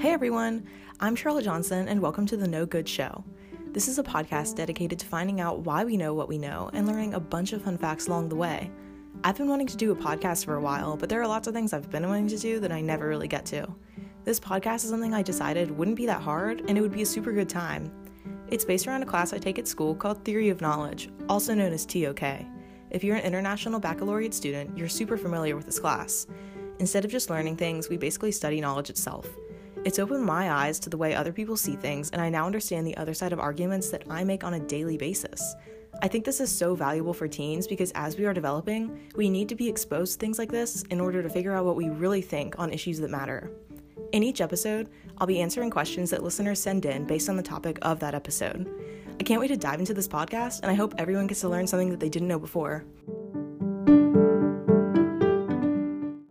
Hey everyone, I'm Charlotte Johnson, and welcome to the Know Good Show. This is a podcast dedicated to finding out why we know what we know and learning a bunch of fun facts along the way. I've been wanting to do a podcast for a while, but there are lots of things I've been wanting to do that I never really get to. This podcast is something I decided wouldn't be that hard and it would be a super good time. It's based around a class I take at school called Theory of Knowledge, also known as TOK. If you're an international baccalaureate student, you're super familiar with this class. Instead of just learning things, we basically study knowledge itself. It's opened my eyes to the way other people see things, and I now understand the other side of arguments that I make on a daily basis. I think this is so valuable for teens because as we are developing, we need to be exposed to things like this in order to figure out what we really think on issues that matter. In each episode, I'll be answering questions that listeners send in based on the topic of that episode. I can't wait to dive into this podcast, and I hope everyone gets to learn something that they didn't know before.